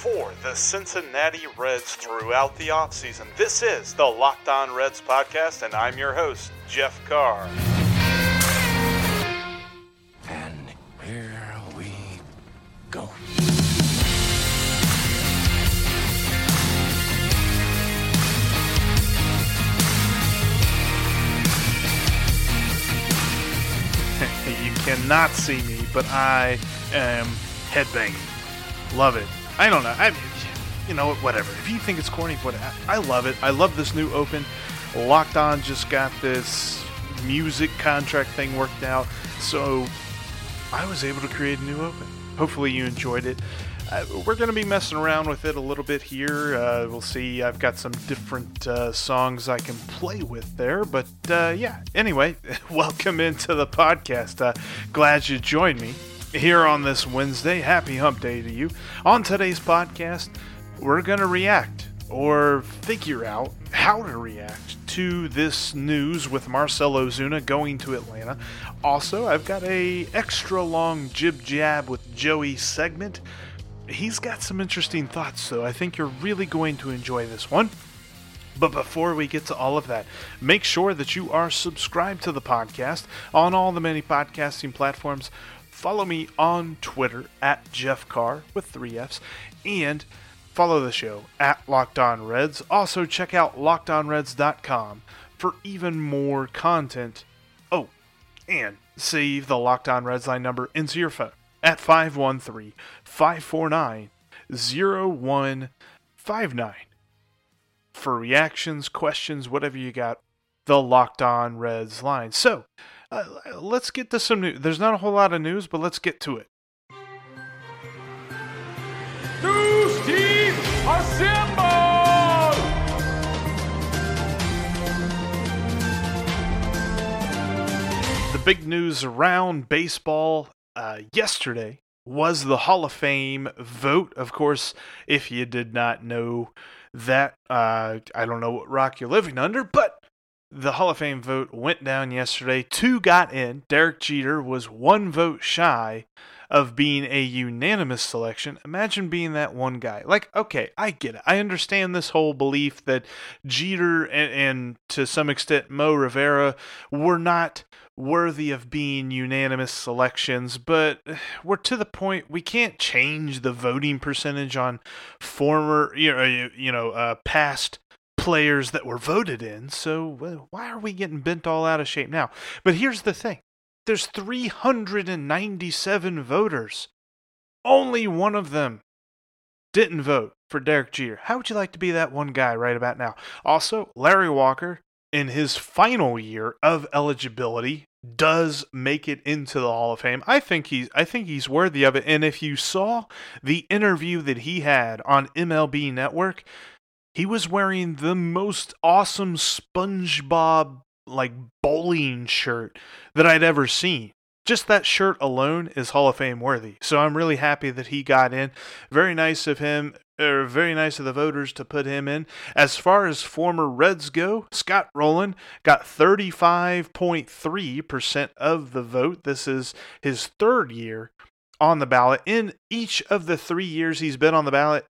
for the Cincinnati Reds throughout the offseason. This is the Locked On Reds podcast, and I'm your host, Jeff Carr. And here we go. you cannot see me, but I am headbanging. Love it. I don't know. I mean, you know, whatever. If you think it's corny, what I love it. I love this new open. Locked On just got this music contract thing worked out, so I was able to create a new open. Hopefully, you enjoyed it. Uh, we're going to be messing around with it a little bit here. Uh, we'll see. I've got some different uh, songs I can play with there. But uh, yeah, anyway, welcome into the podcast. Uh, glad you joined me here on this Wednesday. Happy hump day to you. On today's podcast, we're going to react or figure out how to react to this news with Marcelo Ozuna going to Atlanta. Also, I've got a extra long jib jab with Joey segment he's got some interesting thoughts, so I think you're really going to enjoy this one. But before we get to all of that, make sure that you are subscribed to the podcast on all the many podcasting platforms. Follow me on Twitter at Jeff Carr with three F's, and follow the show at Locked On Reds. Also, check out LockedOnReds.com for even more content. Oh, and save the Locked On Reds line number into your phone at 513 549 0159 for reactions, questions, whatever you got. The Locked On Reds line. So, uh, let's get to some news. There's not a whole lot of news, but let's get to it. News team assemble! The big news around baseball uh, yesterday was the Hall of Fame vote. Of course, if you did not know that, uh, I don't know what rock you're living under, but the Hall of Fame vote went down yesterday. Two got in. Derek Jeter was one vote shy of being a unanimous selection. Imagine being that one guy. Like, okay, I get it. I understand this whole belief that Jeter and, and to some extent Mo Rivera were not worthy of being unanimous selections, but we're to the point we can't change the voting percentage on former, you know, you know, uh, past players that were voted in. So why are we getting bent all out of shape now? But here's the thing: there's 397 voters. Only one of them didn't vote for Derek Jeter. How would you like to be that one guy right about now? Also, Larry Walker in his final year of eligibility does make it into the Hall of Fame. I think he's I think he's worthy of it. And if you saw the interview that he had on MLB Network, he was wearing the most awesome SpongeBob like bowling shirt that I'd ever seen. Just that shirt alone is Hall of Fame worthy. So I'm really happy that he got in. Very nice of him or very nice of the voters to put him in. As far as former Reds go, Scott Rolen got 35.3% of the vote. This is his third year on the ballot. In each of the three years he's been on the ballot,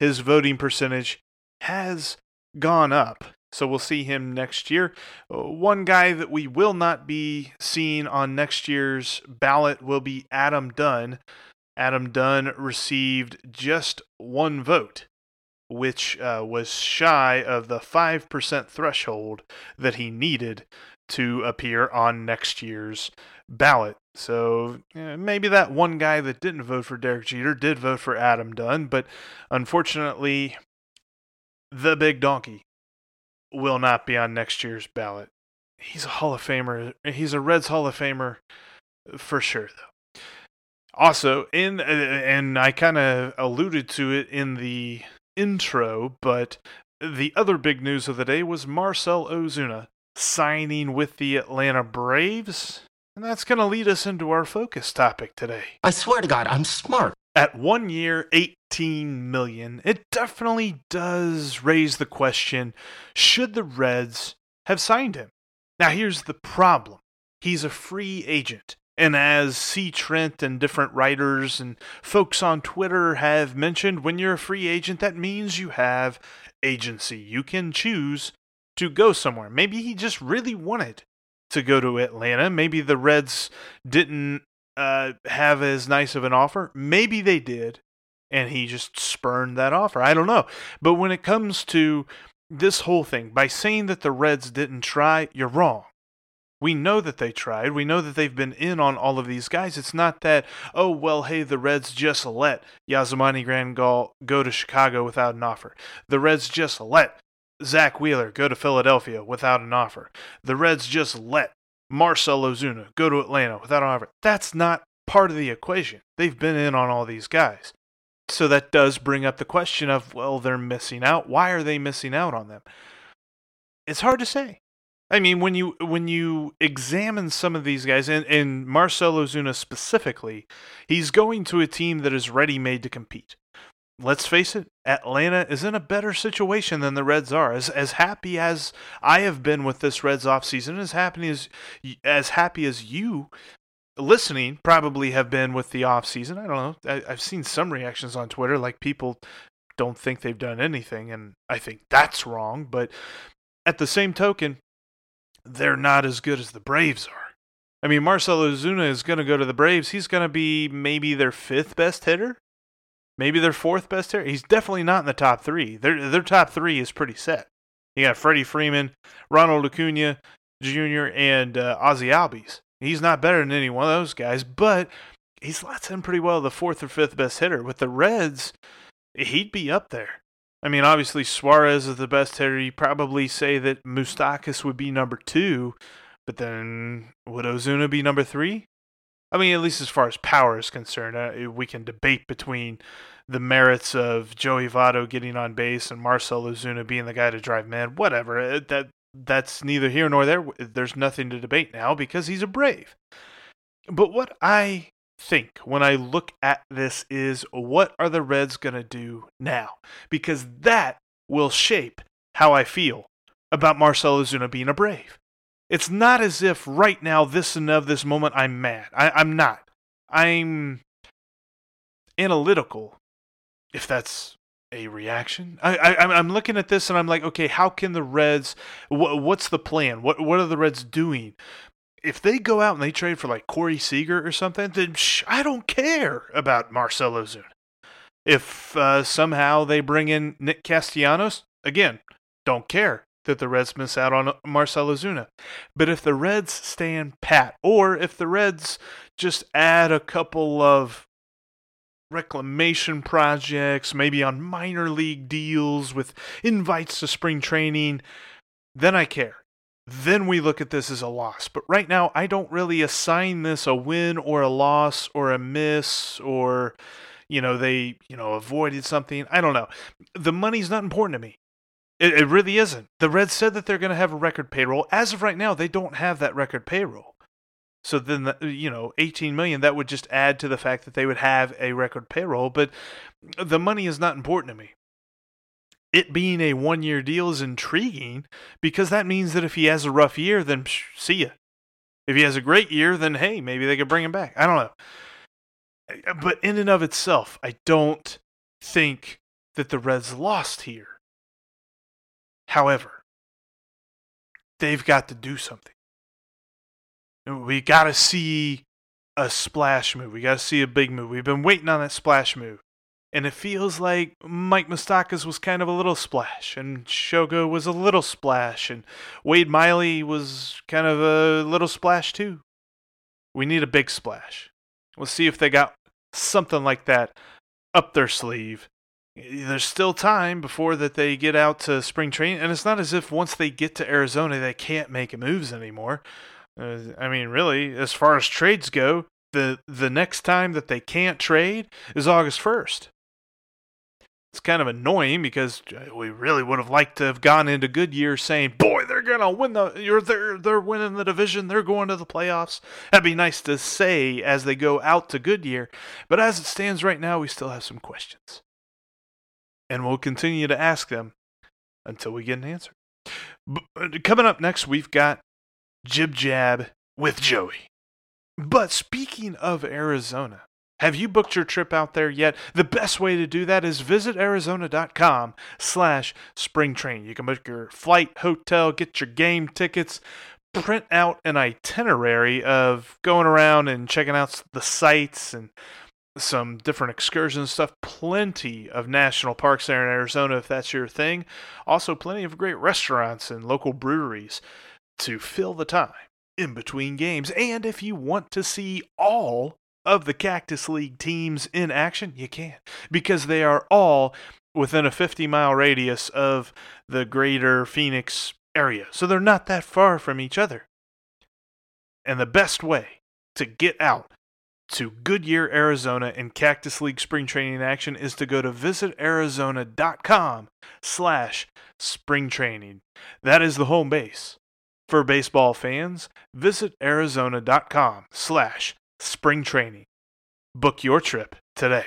his voting percentage has gone up. So we'll see him next year. Uh, one guy that we will not be seeing on next year's ballot will be Adam Dunn. Adam Dunn received just one vote, which uh, was shy of the 5% threshold that he needed to appear on next year's ballot. So maybe that one guy that didn't vote for Derek Jeter did vote for Adam Dunn, but unfortunately, the big donkey will not be on next year's ballot. He's a Hall of Famer. He's a Reds Hall of Famer for sure, though. Also, in and I kind of alluded to it in the intro, but the other big news of the day was Marcell Ozuna signing with the Atlanta Braves. And that's going to lead us into our focus topic today. I swear to God, I'm smart. At one year, 18 million, it definitely does raise the question should the Reds have signed him? Now, here's the problem he's a free agent. And as C. Trent and different writers and folks on Twitter have mentioned, when you're a free agent, that means you have agency. You can choose to go somewhere. Maybe he just really wanted to go to Atlanta. Maybe the Reds didn't uh, have as nice of an offer. Maybe they did, and he just spurned that offer. I don't know. But when it comes to this whole thing, by saying that the Reds didn't try, you're wrong. We know that they tried. We know that they've been in on all of these guys. It's not that, oh, well, hey, the Reds just let Yasmani Grandal go to Chicago without an offer. The Reds just let Zack Wheeler go to Philadelphia without an offer. The Reds just let Marcell Ozuna go to Atlanta without an offer. That's not part of the equation. They've been in on all these guys. So that does bring up the question of, well, they're missing out. Why are they missing out on them? It's hard to say. I mean, when you when you examine some of these guys, and, and Marcell Ozuna specifically, he's going to a team that is ready made to compete let's face it, Atlanta is in a better situation than the Reds are. As as happy as I have been with this Reds offseason, as happy as as happy as you listening probably have been with the off season. I don't know. I, I've seen some reactions on Twitter like people don't think they've done anything, and I think that's wrong. But at the same token, they're not as good as the Braves are. I mean, Marcell Ozuna is going to go to the Braves. He's going to be maybe their fifth best hitter maybe their fourth best hitter. He's definitely not in the top three. Their their top three is pretty set. You got Freddie Freeman, Ronald Acuna Jr., and uh, Ozzie Albies. He's not better than any one of those guys, but he slots in pretty well the fourth or fifth best hitter. With the Reds, he'd be up there. I mean, obviously Suarez is the best hitter. You probably say that Moustakas would be number two, but then would Ozuna be number three? I mean, at least as far as power is concerned, uh, we can debate between the merits of Joey Votto getting on base and Marcell Ozuna being the guy to drive man. Whatever. Uh, that that's neither here nor there. There's nothing to debate now because he's a Brave. But what I think when I look at this is what are the Reds going to do now? Because that will shape how I feel about Marcell Ozuna being a Brave. It's not as if right now, this and of this moment, I'm mad. I, I'm not. I'm analytical, if that's a reaction. I, I I'm looking at this and I'm like, okay, how can the Reds? Wh- what's the plan? What what are the Reds doing? If they go out and they trade for like Corey Seager or something, then sh- I don't care about Marcelo Ozuna. If uh, somehow they bring in Nick Castellanos, again, don't care that the Reds miss out on Marcelo Ozuna. But if the Reds stand pat, or if the Reds just add a couple of reclamation projects, maybe on minor league deals with invites to spring training, then I care. Then we look at this as a loss. But right now, I don't really assign this a win or a loss or a miss or, you know, they, you know, avoided something. I don't know. The money's not important to me. It, it really isn't. The Reds said that they're going to have a record payroll. As of right now, they don't have that record payroll. So then, the, you know, 18 million that would just add to the fact that they would have a record payroll. But the money is not important to me. It being a one-year deal is intriguing because that means that if he has a rough year, then psh, see ya. If he has a great year, then hey, maybe they could bring him back. I don't know. Eh, but in and of itself, I don't think that the Reds lost here. However, they've got to do something. We got to see a splash move. We got to see a big move. We've been waiting on that splash move. And it feels like Mike Moustakas was kind of a little splash, and Shogo was a little splash, and Wade Miley was kind of a little splash too. We need a big splash. We'll see if they got something like that up their sleeve there's still time before that they get out to spring training and it's not as if once they get to arizona they can't make moves anymore uh, i mean really as far as trades go the the next time that they can't trade is august 1st It's kind of annoying because we really would have liked to have gone into Goodyear saying, "Boy, they're gonna win the you're they're they're winning the division. They're going to the playoffs." That'd be nice to say as they go out to Goodyear. But as it stands right now, we still have some questions, and we'll continue to ask them until we get an answer. Uh, coming up next, we've got Jib Jab with Joey. But speaking of Arizona, have you booked your trip out there yet? The best way to do that is visit arizona.com slash spring training. You can book your flight, hotel, get your game tickets, print out an itinerary of going around and checking out the sites and some different excursion stuff. Plenty of national parks there in Arizona if that's your thing. Also, plenty of great restaurants and local breweries to fill the time in between games. And if you want to see all of the Cactus League teams in action, you can because they are all within a 50 mile radius of the greater Phoenix area. So they're not that far from each other. And the best way to get out to Goodyear, Arizona and Cactus League spring training action is to go to visitarizona.com slash spring training. That is the home base. For baseball fans, visit arizona.com slash spring training. Book your trip today.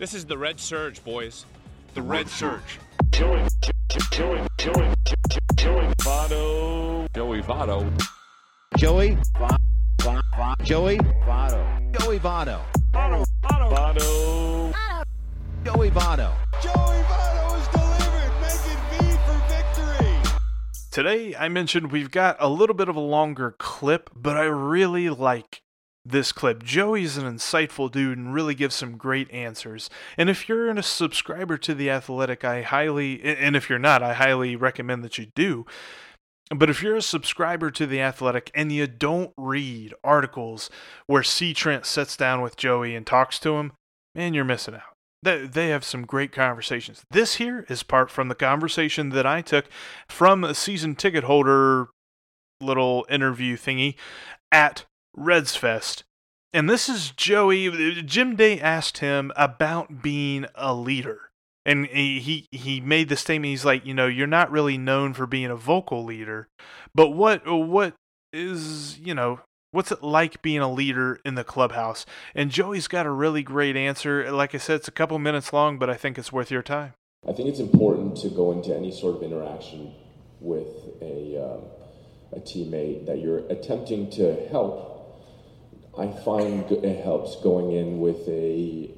This is the Red Surge, boys. The Red Surge. Joey, Joey, Joey, Joey Votto. Joey Votto. Joey, Va- Va- Va- Joey, Votto. Joey Votto. Votto. Votto. Joey Votto. Joey Votto is delivered, making V for victory. Today, I mentioned we've got a little bit of a longer clip, but I really like this clip. Joey's an insightful dude and really gives some great answers. And if you're a subscriber to The Athletic, I highly, and if you're not, I highly recommend that you do. But if you're a subscriber to The Athletic and you don't read articles where C. Trent sits down with Joey and talks to him, man, you're missing out. They, they have some great conversations. This here is part from the conversation that I took from a season ticket holder little interview thingy at Reds Fest. And this is Joey. Jim Day asked him about being a leader. And he, he made the statement. He's like, you know, you're not really known for being a vocal leader, but what what is you know what's it like being a leader in the clubhouse? And Joey's got a really great answer. Like I said, it's a couple minutes long, but I think it's worth your time. I think it's important to go into any sort of interaction with a um, a teammate that you're attempting to help I find it helps going in with a,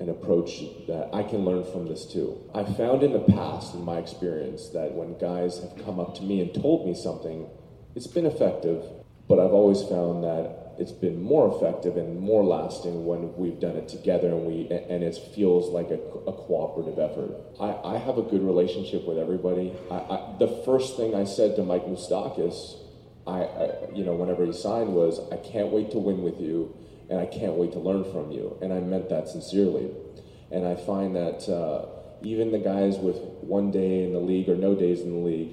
an approach that I can learn from this too. I found in the past, in my experience, that when guys have come up to me and told me something, it's been effective, but I've always found that it's been more effective and more lasting when we've done it together and we and it feels like a, a cooperative effort. I, I, have a good relationship with everybody. I, I, the first thing I said to Mike Moustakas I, I, you know, whenever he signed was, I can't wait to win with you, and I can't wait to learn from you. And I meant that sincerely. And I find that uh, even the guys with one day in the league or no days in the league,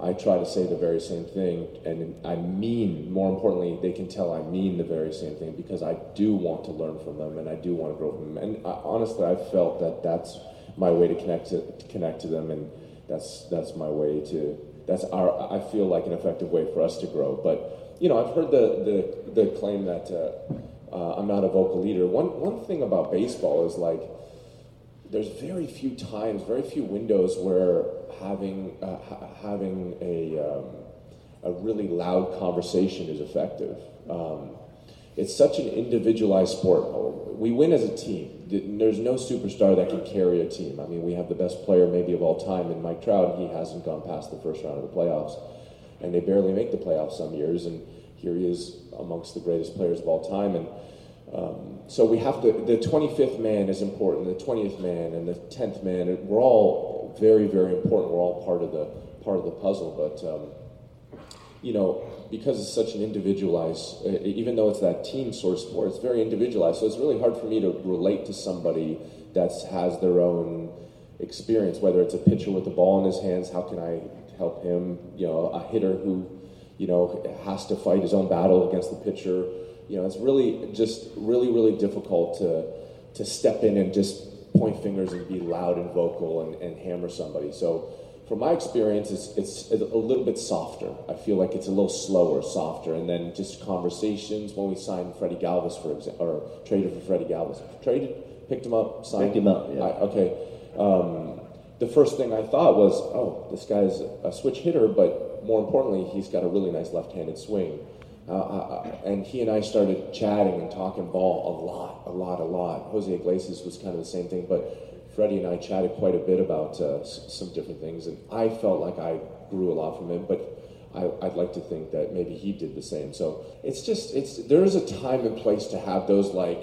I try to say the very same thing. And I mean, more importantly, they can tell I mean the very same thing because I do want to learn from them and I do want to grow from them. And I, honestly, I felt that that's my way to connect to, to connect to them, and that's that's my way to that's our I feel like an effective way for us to grow. But you know, I've heard the the, the claim that uh, uh, I'm not a vocal leader. One one thing about baseball is like there's very few times, very few windows where having uh, ha- having a um, a really loud conversation is effective. Um, it's such an individualized sport. We win as a team. There's no superstar that can carry a team. I mean, we have the best player maybe of all time in Mike Trout. He hasn't gone past the first round of the playoffs, and they barely make the playoffs some years. And here he is amongst the greatest players of all time. And Um, so we have to. The 25th man is important. The 20th man and the 10th man. We're all very, very important. We're all part of the part of the puzzle. But um, you know, because it's such an individualized, uh, even though it's that team source sport, it's very individualized. So it's really hard for me to relate to somebody that has their own experience. Whether it's a pitcher with the ball in his hands, how can I help him? You know, a hitter who, you know, has to fight his own battle against the pitcher you know, it's really just really, really difficult to to step in and just point fingers and be loud and vocal and, and hammer somebody. So from my experience, it's, it's a little bit softer. I feel like it's a little slower, softer, and then just conversations. When we signed Freddie Galvis, for example, or traded for Freddie Galvis, traded, picked him up, signed picked him up. Yeah. I, okay. Um, the first thing I thought was, oh, this guy's a switch hitter, but more importantly, he's got a really nice left-handed swing. Uh, uh, and he and I started chatting and talking ball a lot, a lot, a lot. Jose Iglesias was kind of the same thing, but Freddie and I chatted quite a bit about uh, some different things, and I felt like I grew a lot from him. But I, would like to think that maybe he did the same. So it's just it's there is a time and place to have those like,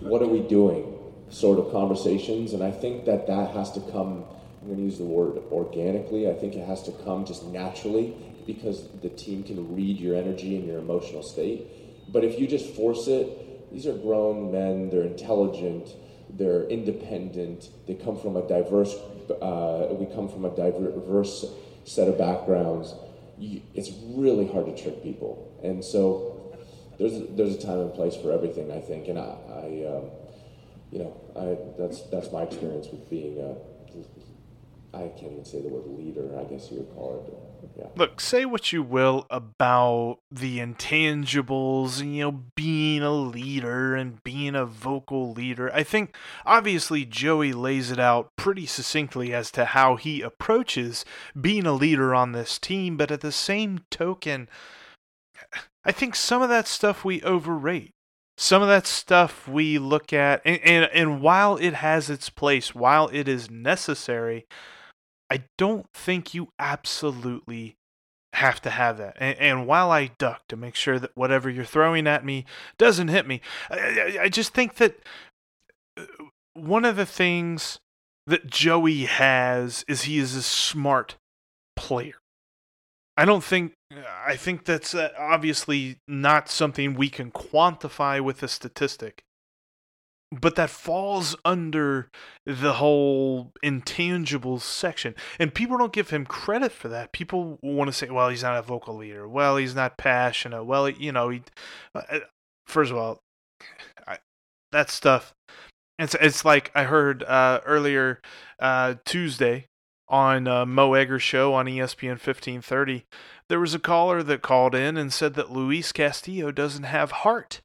what are we doing, sort of conversations, and I think that that has to come. I'm going to use the word organically. I think it has to come just naturally because the team can read your energy and your emotional state. But if you just force it, these are grown men, they're intelligent, they're independent, they come from a diverse, uh, we come from a diverse set of backgrounds. It's really hard to trick people. And so there's, there's a time and place for everything, I think. And I, I um, you know, I, that's, that's my experience with being a, I can't even say the word leader, I guess you would call it. Yeah. Look, say what you will about the intangibles, you know, being a leader and being a vocal leader. I think obviously Joey lays it out pretty succinctly as to how he approaches being a leader on this team, but at the same token, I think some of that stuff we overrate. Some of that stuff we look at, and, and, and while it has its place, while it is necessary, I don't think you absolutely have to have that. And, and, while I duck to make sure that whatever you're throwing at me doesn't hit me, I, I, I just think that uh, one of the things that Joey has is he is a smart player. I don't think I think that's uh, obviously not something we can quantify with a statistic but that falls under the whole intangible section. And people don't give him credit for that. People want to say well he's not a vocal leader. Well he's not passionate. Well you know he uh, uh, first of all I, that stuff it's it's like i heard uh, earlier uh, tuesday on uh, Mo Egger's show on ESPN 1530, there was a caller that called in and said that Luis Castillo doesn't have heart.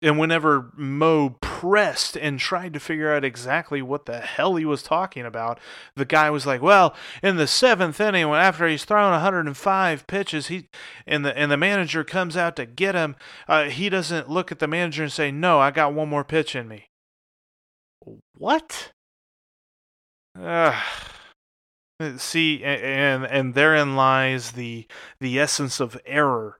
And whenever Mo pressed and tried to figure out exactly what the hell he was talking about, the guy was like, "Well, in the seventh inning, after he's thrown 105 pitches, he and the and the manager comes out to get him, uh, he doesn't look at the manager and say, "No, I got one more pitch in me." What? Uh, see, and and therein lies the the essence of error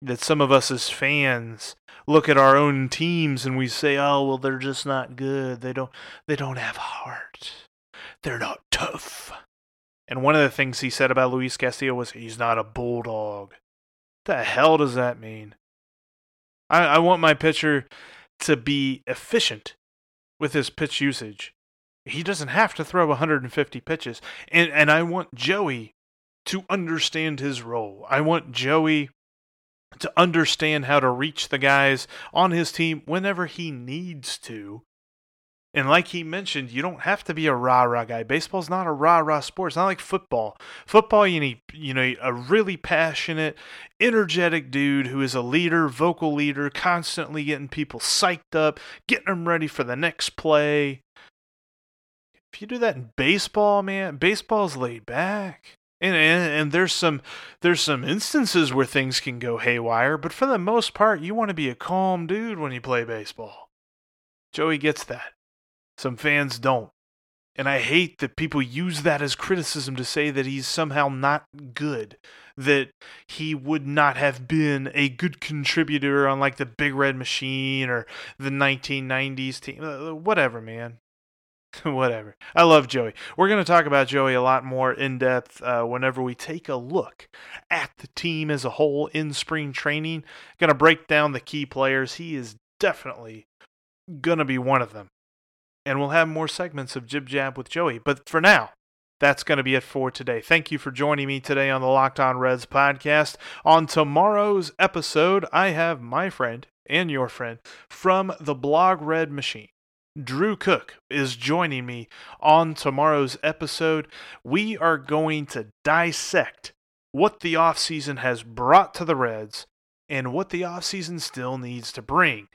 that some of us as fans look at our own teams and we say, "Oh, well, they're just not good. They don't they don't have heart. They're not tough." And one of the things he said about Luis Castillo was he's not a bulldog. The hell does that mean? I, I want my pitcher to be efficient with his pitch usage. He doesn't have to throw 150 pitches. And and I want Joey to understand his role. I want Joey to understand how to reach the guys on his team whenever he needs to. And like he mentioned, you don't have to be a rah rah guy. Baseball's not a rah rah sport. It's not like football. Football, you need you know a really passionate, energetic dude who is a leader, vocal leader, constantly getting people psyched up, getting them ready for the next play. If you do that in baseball, man, baseball's laid back. And, and, and there's some there's some instances where things can go haywire, but for the most part, you want to be a calm dude when you play baseball. Joey gets that. Some fans don't. And I hate that people use that as criticism to say that he's somehow not good, that he would not have been a good contributor on like the Big Red Machine or the 1990s team. Uh, Whatever, man. Whatever. I love Joey. We're going to talk about Joey a lot more in depth uh, whenever we take a look at the team as a whole in spring training. Going to break down the key players. He is definitely going to be one of them. And we'll have more segments of Jib Jab with Joey. But for now, that's going to be it for today. Thank you for joining me today on the Locked On Reds podcast. On tomorrow's episode, I have my friend and your friend from the Blog Red Machine. Drew Cook is joining me on tomorrow's episode. We are going to dissect what the offseason has brought to the Reds and what the offseason still needs to bring.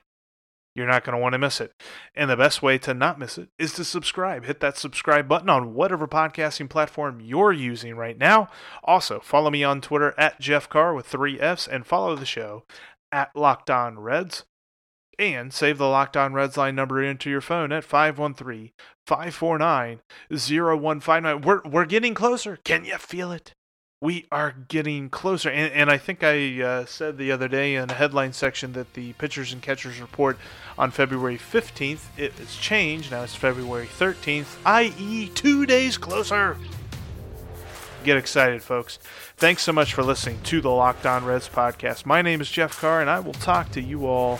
You're not going to want to miss it. And the best way to not miss it is to subscribe. Hit that subscribe button on whatever podcasting platform you're using right now. Also, follow me on Twitter at Jeff Carr with three F's and follow the show at Locked On Reds. And save the Locked On Reds line number into your phone at 513 549 0159. We're, we're getting closer. Can you feel it? We are getting closer. And, and I think I uh, said the other day in a headline section that the pitchers and catchers report on February 15th, it has changed. Now it's February 13th, i.e., two days closer. Get excited, folks. Thanks so much for listening to the Locked On Reds podcast. My name is Jeff Carr, and I will talk to you all